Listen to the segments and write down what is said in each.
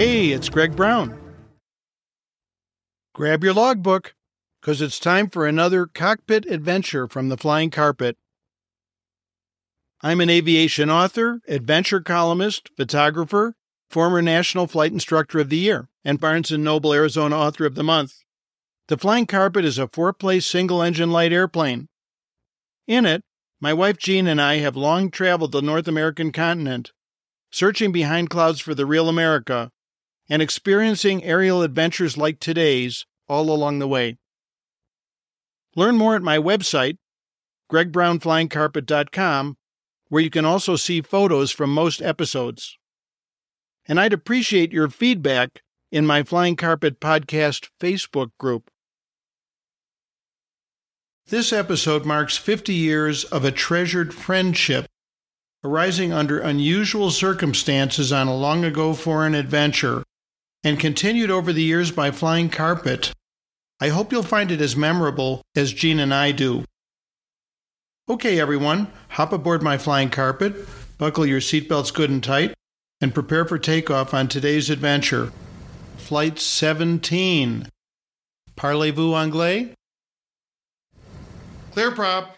Hey, it's Greg Brown. Grab your logbook, because it's time for another cockpit adventure from the flying carpet. I'm an aviation author, adventure columnist, photographer, former National Flight Instructor of the Year, and Barnes & Noble Arizona Author of the Month. The Flying Carpet is a four-place single-engine light airplane. In it, my wife Jean and I have long traveled the North American continent, searching behind clouds for the real America, and experiencing aerial adventures like today's all along the way. Learn more at my website, gregbrownflyingcarpet.com, where you can also see photos from most episodes. And I'd appreciate your feedback in my Flying Carpet Podcast Facebook group. This episode marks 50 years of a treasured friendship arising under unusual circumstances on a long ago foreign adventure and continued over the years by Flying Carpet. I hope you'll find it as memorable as Jean and I do. Okay, everyone, hop aboard my flying carpet, buckle your seatbelts good and tight, and prepare for takeoff on today's adventure. Flight 17. Parlez-vous anglais? Clear prop.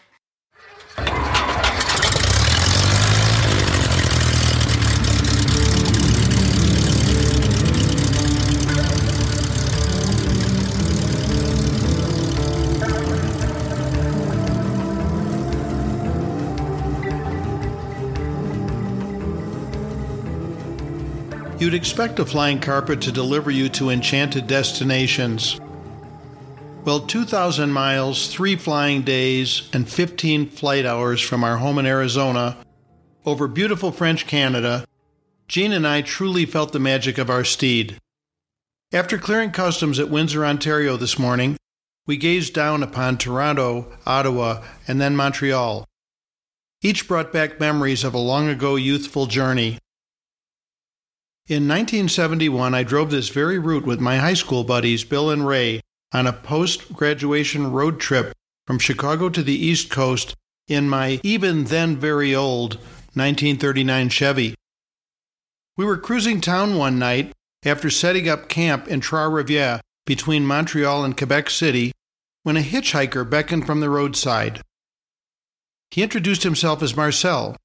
You'd expect a flying carpet to deliver you to enchanted destinations. Well, 2,000 miles, three flying days, and 15 flight hours from our home in Arizona over beautiful French Canada, Jean and I truly felt the magic of our steed. After clearing customs at Windsor, Ontario this morning, we gazed down upon Toronto, Ottawa, and then Montreal. Each brought back memories of a long ago youthful journey. In 1971, I drove this very route with my high school buddies, Bill and Ray, on a post graduation road trip from Chicago to the East Coast in my even then very old 1939 Chevy. We were cruising town one night after setting up camp in Trois Rivières between Montreal and Quebec City when a hitchhiker beckoned from the roadside. He introduced himself as Marcel,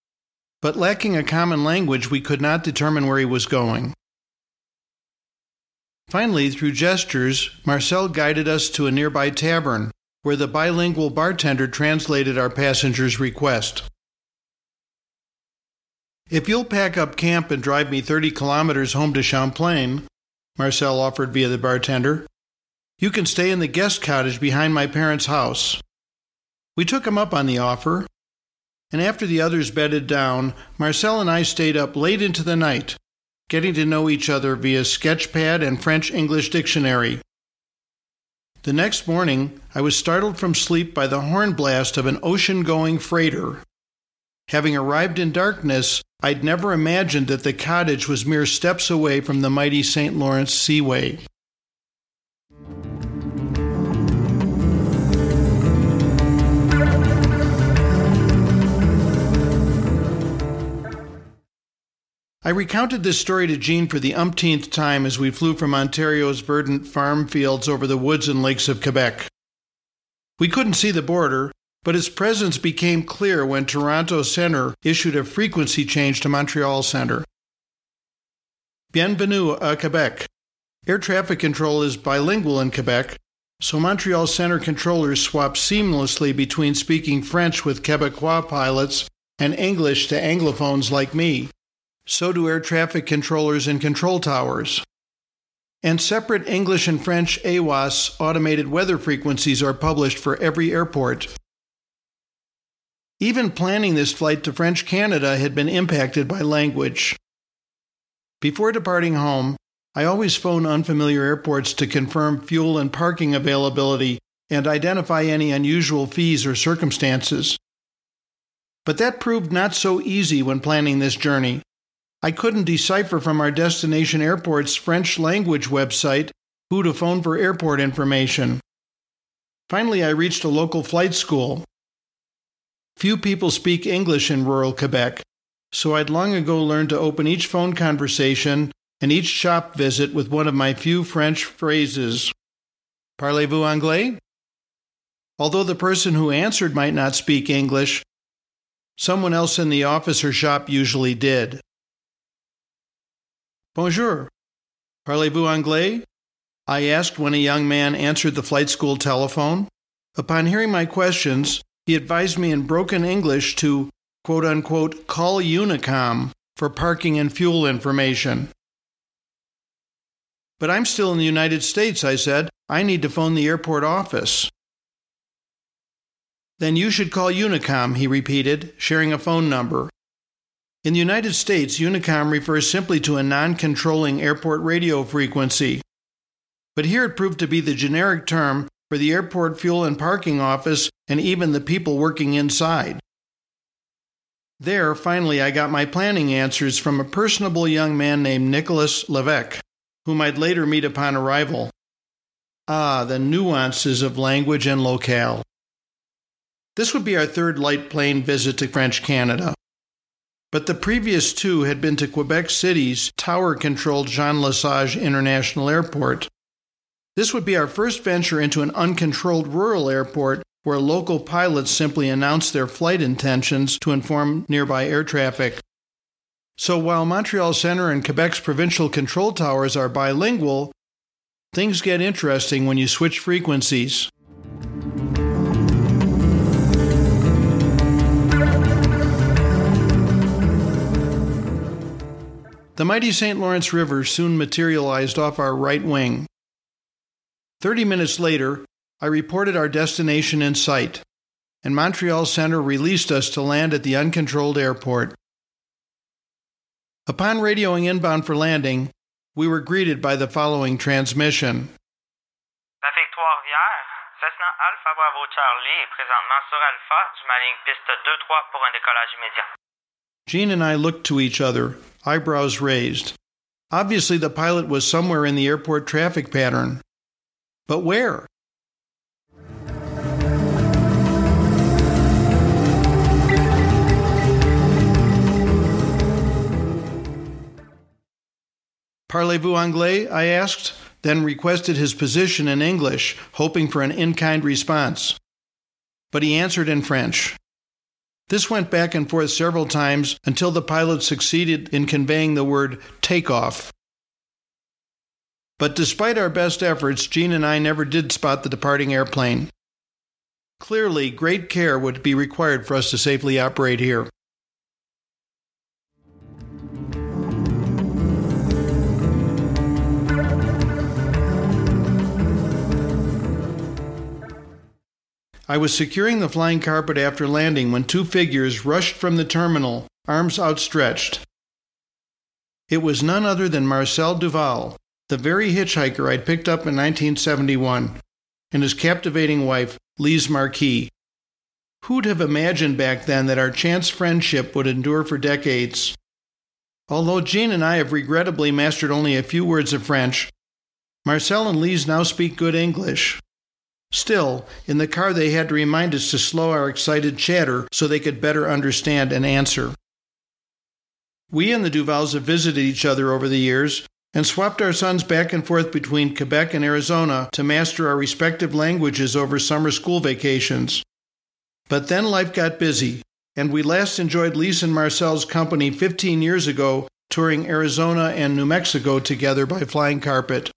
but lacking a common language, we could not determine where he was going. Finally, through gestures, Marcel guided us to a nearby tavern, where the bilingual bartender translated our passenger's request. If you'll pack up camp and drive me 30 kilometers home to Champlain, Marcel offered via the bartender, you can stay in the guest cottage behind my parents' house. We took him up on the offer, and after the others bedded down, Marcel and I stayed up late into the night, getting to know each other via Sketchpad and French English dictionary. The next morning, I was startled from sleep by the horn blast of an ocean going freighter. Having arrived in darkness, I'd never imagined that the cottage was mere steps away from the mighty St. Lawrence Seaway. I recounted this story to Jean for the umpteenth time as we flew from Ontario's verdant farm fields over the woods and lakes of Quebec. We couldn't see the border, but its presence became clear when Toronto Centre issued a frequency change to Montreal Centre. Bienvenue à Quebec. Air traffic control is bilingual in Quebec, so Montreal Centre controllers swap seamlessly between speaking French with Quebecois pilots and English to Anglophones like me. So do air traffic controllers in control towers. And separate English and French AWOS automated weather frequencies are published for every airport. Even planning this flight to French Canada had been impacted by language. Before departing home, I always phone unfamiliar airports to confirm fuel and parking availability and identify any unusual fees or circumstances. But that proved not so easy when planning this journey. I couldn't decipher from our destination airport's French language website who to phone for airport information. Finally, I reached a local flight school. Few people speak English in rural Quebec, so I'd long ago learned to open each phone conversation and each shop visit with one of my few French phrases. Parlez-vous anglais? Although the person who answered might not speak English, someone else in the office or shop usually did. Bonjour. Parlez-vous anglais? I asked when a young man answered the flight school telephone. Upon hearing my questions, he advised me in broken English to quote unquote call Unicom for parking and fuel information. But I'm still in the United States, I said. I need to phone the airport office. Then you should call Unicom, he repeated, sharing a phone number. In the United States, Unicom refers simply to a non controlling airport radio frequency. But here it proved to be the generic term for the airport fuel and parking office and even the people working inside. There, finally, I got my planning answers from a personable young man named Nicholas Levesque, whom I'd later meet upon arrival. Ah, the nuances of language and locale. This would be our third light plane visit to French Canada. But the previous two had been to Quebec City's tower controlled Jean Lesage International Airport. This would be our first venture into an uncontrolled rural airport where local pilots simply announce their flight intentions to inform nearby air traffic. So while Montreal Centre and Quebec's provincial control towers are bilingual, things get interesting when you switch frequencies. The mighty St. Lawrence River soon materialized off our right wing. Thirty minutes later, I reported our destination in sight, and Montreal Centre released us to land at the uncontrolled airport. Upon radioing inbound for landing, we were greeted by the following transmission. La Cessna Alpha Bravo Charlie présentement sur Alpha, sur ma ligne piste 2-3 pour un décollage immédiat. Jean and I looked to each other, eyebrows raised. Obviously, the pilot was somewhere in the airport traffic pattern. But where? Parlez-vous anglais? I asked, then requested his position in English, hoping for an in kind response. But he answered in French. This went back and forth several times until the pilot succeeded in conveying the word takeoff. But despite our best efforts, Jean and I never did spot the departing airplane. Clearly, great care would be required for us to safely operate here. I was securing the flying carpet after landing when two figures rushed from the terminal, arms outstretched. It was none other than Marcel Duval, the very hitchhiker I'd picked up in 1971, and his captivating wife, Lise Marquis. Who'd have imagined back then that our chance friendship would endure for decades? Although Jean and I have regrettably mastered only a few words of French, Marcel and Lise now speak good English. Still, in the car, they had to remind us to slow our excited chatter so they could better understand and answer. We and the Duvals have visited each other over the years and swapped our sons back and forth between Quebec and Arizona to master our respective languages over summer school vacations. But then life got busy, and we last enjoyed Lise and Marcel's company 15 years ago touring Arizona and New Mexico together by flying carpet.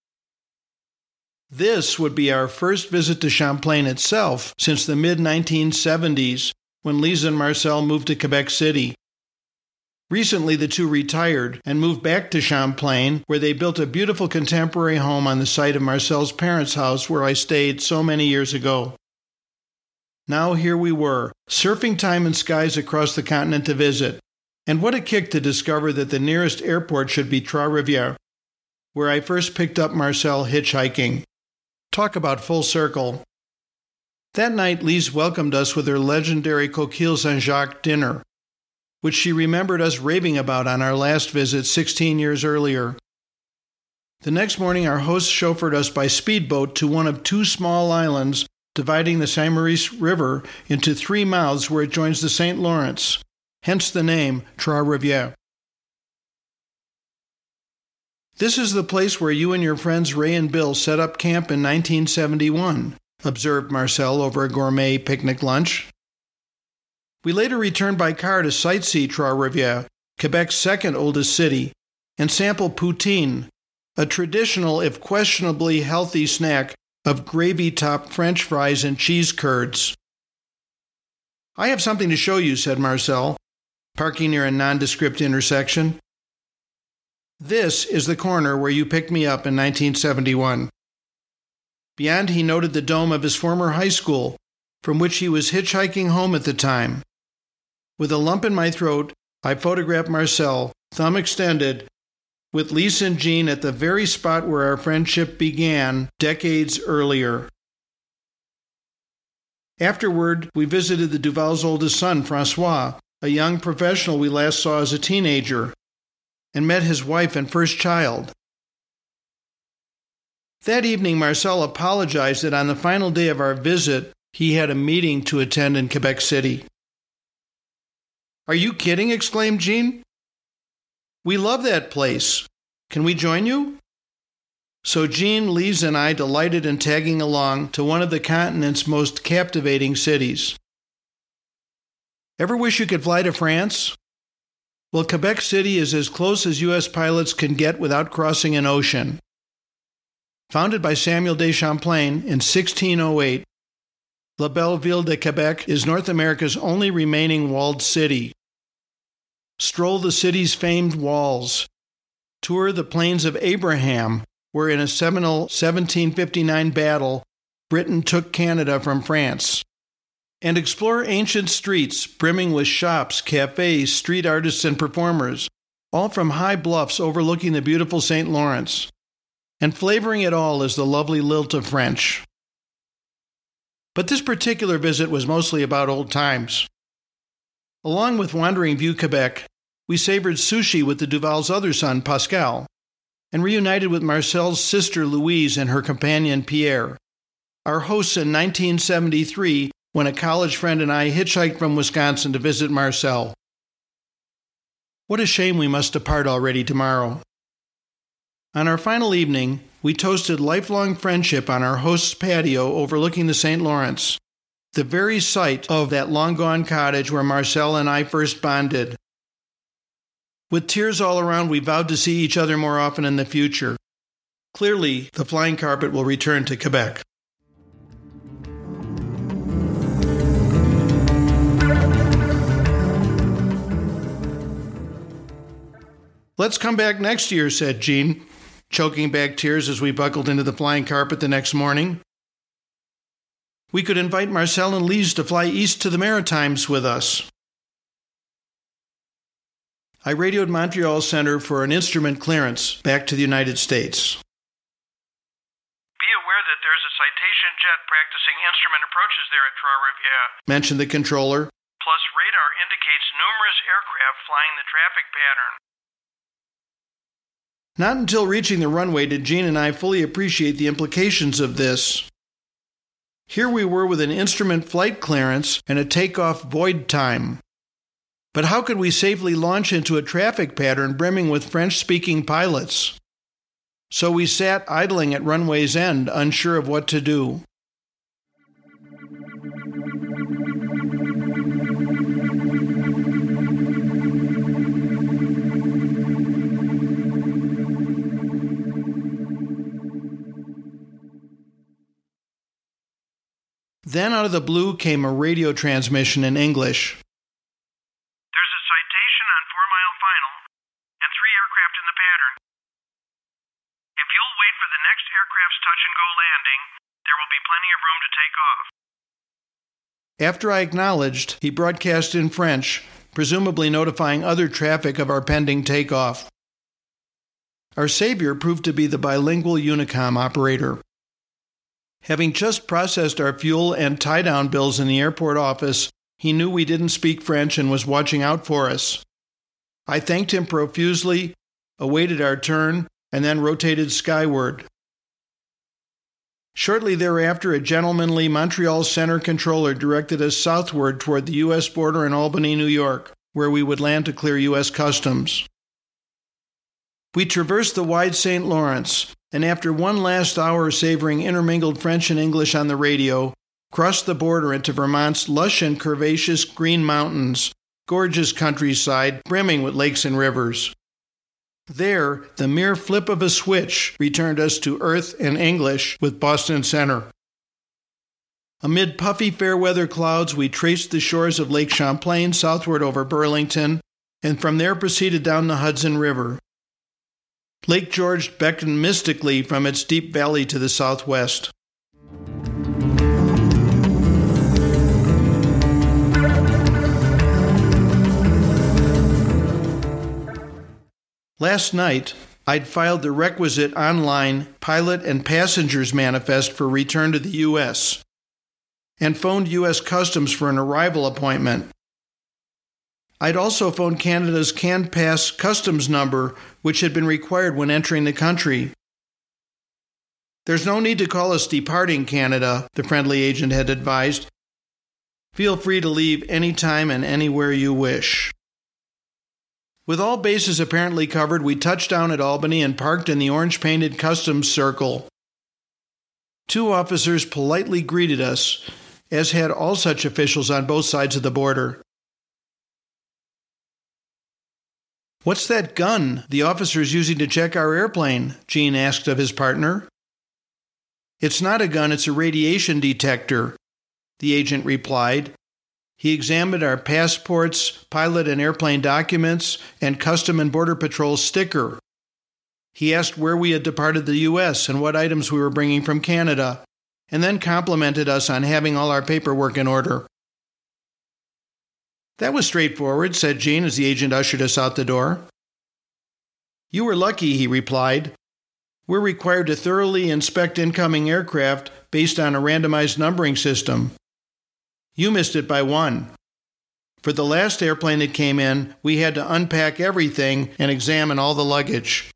This would be our first visit to Champlain itself since the mid 1970s when Lise and Marcel moved to Quebec City. Recently, the two retired and moved back to Champlain, where they built a beautiful contemporary home on the site of Marcel's parents' house where I stayed so many years ago. Now here we were, surfing time and skies across the continent to visit. And what a kick to discover that the nearest airport should be Trois Rivières, where I first picked up Marcel hitchhiking. Talk about full circle. That night, Lise welcomed us with her legendary Coquille Saint Jacques dinner, which she remembered us raving about on our last visit 16 years earlier. The next morning, our host chauffeured us by speedboat to one of two small islands dividing the Saint Maurice River into three mouths where it joins the St. Lawrence, hence the name Trois Rivières. This is the place where you and your friends Ray and Bill set up camp in 1971, observed Marcel over a gourmet picnic lunch. We later returned by car to sightsee Trois-Rivières, Quebec's second oldest city, and sample poutine, a traditional, if questionably healthy snack of gravy topped French fries and cheese curds. I have something to show you, said Marcel, parking near a nondescript intersection. This is the corner where you picked me up in 1971. Beyond, he noted the dome of his former high school, from which he was hitchhiking home at the time. With a lump in my throat, I photographed Marcel, thumb extended, with Lise and Jean at the very spot where our friendship began decades earlier. Afterward, we visited the Duval's oldest son, Francois, a young professional we last saw as a teenager, and met his wife and first child. That evening, Marcel apologized that on the final day of our visit, he had a meeting to attend in Quebec City. Are you kidding? exclaimed Jean. We love that place. Can we join you? So Jean, Lise, and I delighted in tagging along to one of the continent's most captivating cities. Ever wish you could fly to France? Well, Quebec City is as close as U.S. pilots can get without crossing an ocean. Founded by Samuel de Champlain in 1608, La Belle Ville de Quebec is North America's only remaining walled city. Stroll the city's famed walls. Tour the plains of Abraham where in a seminal 1759 battle, Britain took Canada from France. And explore ancient streets brimming with shops, cafes, street artists, and performers, all from high bluffs overlooking the beautiful St. Lawrence. And flavoring it all is the lovely lilt of French. But this particular visit was mostly about old times. Along with Wandering Vieux Quebec, we savored sushi with the Duval's other son, Pascal, and reunited with Marcel's sister Louise and her companion Pierre. Our hosts in 1973 when a college friend and I hitchhiked from Wisconsin to visit Marcel. What a shame we must depart already tomorrow. On our final evening, we toasted lifelong friendship on our host's patio overlooking the St. Lawrence, the very site of that long gone cottage where Marcel and I first bonded. With tears all around, we vowed to see each other more often in the future. Clearly, the flying carpet will return to Quebec. Let's come back next year, said Jean, choking back tears as we buckled into the flying carpet the next morning. We could invite Marcel and Lise to fly east to the Maritimes with us. I radioed Montreal Center for an instrument clearance back to the United States. Be aware that there's a citation jet practicing instrument approaches there at Trois-Rivières, mentioned the controller. Plus, radar indicates numerous aircraft flying the traffic pattern. Not until reaching the runway did Jean and I fully appreciate the implications of this. Here we were with an instrument flight clearance and a takeoff void time. But how could we safely launch into a traffic pattern brimming with French speaking pilots? So we sat idling at runway's end, unsure of what to do. Then out of the blue came a radio transmission in English. There's a citation on four mile final and three aircraft in the pattern. If you'll wait for the next aircraft's touch and go landing, there will be plenty of room to take off. After I acknowledged, he broadcast in French, presumably notifying other traffic of our pending takeoff. Our savior proved to be the bilingual Unicom operator. Having just processed our fuel and tie down bills in the airport office, he knew we didn't speak French and was watching out for us. I thanked him profusely, awaited our turn, and then rotated skyward. Shortly thereafter, a gentlemanly Montreal Center controller directed us southward toward the U.S. border in Albany, New York, where we would land to clear U.S. customs. We traversed the wide St. Lawrence, and after one last hour savoring intermingled French and English on the radio, crossed the border into Vermont's lush and curvaceous green mountains, gorgeous countryside brimming with lakes and rivers. There, the mere flip of a switch returned us to earth and English with Boston Center. Amid puffy fair weather clouds, we traced the shores of Lake Champlain southward over Burlington, and from there proceeded down the Hudson River. Lake George beckoned mystically from its deep valley to the southwest. Last night, I'd filed the requisite online pilot and passengers manifest for return to the U.S. and phoned U.S. Customs for an arrival appointment. I'd also phoned Canada's CanPass customs number, which had been required when entering the country. There's no need to call us departing Canada, the friendly agent had advised. Feel free to leave anytime and anywhere you wish. With all bases apparently covered, we touched down at Albany and parked in the orange painted customs circle. Two officers politely greeted us, as had all such officials on both sides of the border. What's that gun the officer is using to check our airplane? Jean asked of his partner. It's not a gun, it's a radiation detector, the agent replied. He examined our passports, pilot and airplane documents, and Custom and Border Patrol sticker. He asked where we had departed the U.S. and what items we were bringing from Canada, and then complimented us on having all our paperwork in order. That was straightforward, said Jean as the agent ushered us out the door. You were lucky, he replied. We're required to thoroughly inspect incoming aircraft based on a randomized numbering system. You missed it by one. For the last airplane that came in, we had to unpack everything and examine all the luggage.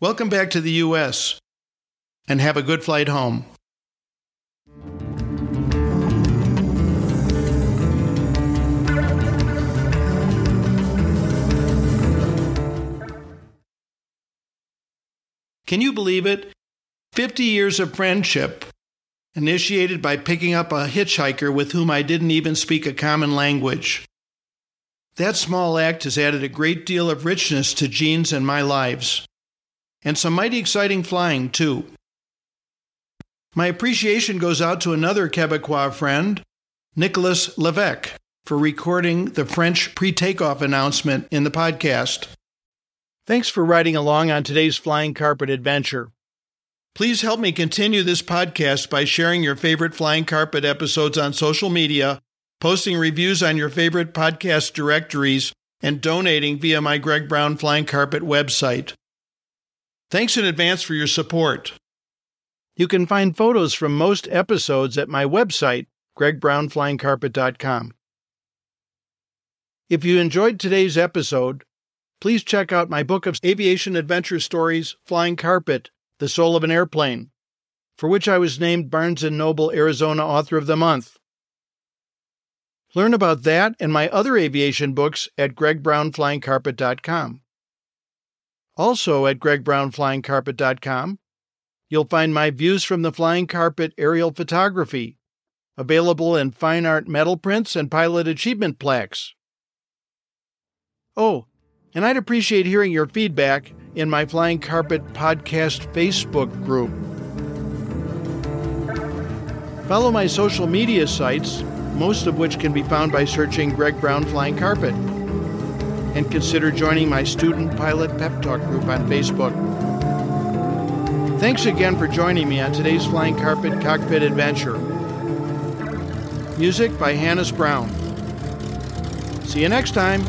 Welcome back to the U.S. and have a good flight home. Can you believe it? 50 years of friendship, initiated by picking up a hitchhiker with whom I didn't even speak a common language. That small act has added a great deal of richness to Jean's and my lives, and some mighty exciting flying, too. My appreciation goes out to another Quebecois friend, Nicolas Levesque, for recording the French pre takeoff announcement in the podcast. Thanks for riding along on today's Flying Carpet adventure. Please help me continue this podcast by sharing your favorite Flying Carpet episodes on social media, posting reviews on your favorite podcast directories, and donating via my Greg Brown Flying Carpet website. Thanks in advance for your support. You can find photos from most episodes at my website, gregbrownflyingcarpet.com. If you enjoyed today's episode, please check out my book of aviation adventure stories, Flying Carpet, The Soul of an Airplane, for which I was named Barnes & Noble Arizona Author of the Month. Learn about that and my other aviation books at gregbrownflyingcarpet.com. Also at gregbrownflyingcarpet.com, you'll find my views from the flying carpet aerial photography, available in fine art metal prints and pilot achievement plaques. Oh, and I'd appreciate hearing your feedback in my Flying Carpet Podcast Facebook group. Follow my social media sites, most of which can be found by searching Greg Brown Flying Carpet. And consider joining my Student Pilot Pep Talk group on Facebook. Thanks again for joining me on today's Flying Carpet Cockpit Adventure. Music by Hannes Brown. See you next time.